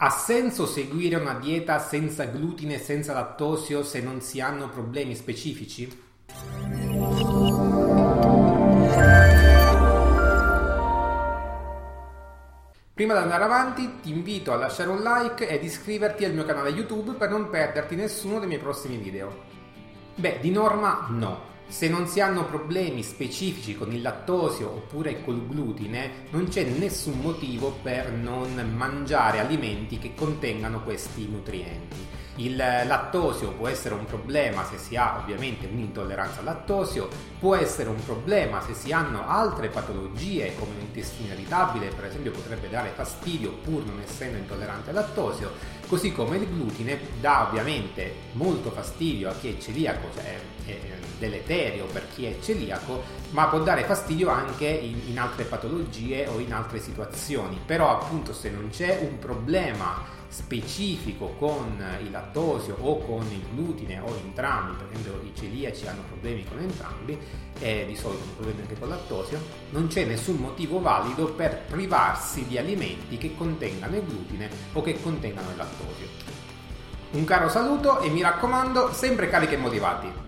Ha senso seguire una dieta senza glutine e senza lattosio se non si hanno problemi specifici? Prima di andare avanti ti invito a lasciare un like ed iscriverti al mio canale YouTube per non perderti nessuno dei miei prossimi video. Beh, di norma no. Se non si hanno problemi specifici con il lattosio oppure col glutine, non c'è nessun motivo per non mangiare alimenti che contengano questi nutrienti. Il lattosio può essere un problema se si ha ovviamente un'intolleranza al lattosio, può essere un problema se si hanno altre patologie come l'intestino irritabile, per esempio potrebbe dare fastidio pur non essendo intollerante al lattosio, così come il glutine dà ovviamente molto fastidio a chi è celiaco, cioè è deleterio per chi è celiaco, ma può dare fastidio anche in, in altre patologie o in altre situazioni. Però appunto se non c'è un problema specifico con il lattosio o con il glutine o entrambi, per esempio i celiaci hanno problemi con entrambi e di solito hanno problemi anche con il lattosio, non c'è nessun motivo valido per privarsi di alimenti che contengano il glutine o che contengano il lattosio. Un caro saluto e mi raccomando, sempre carichi e motivati.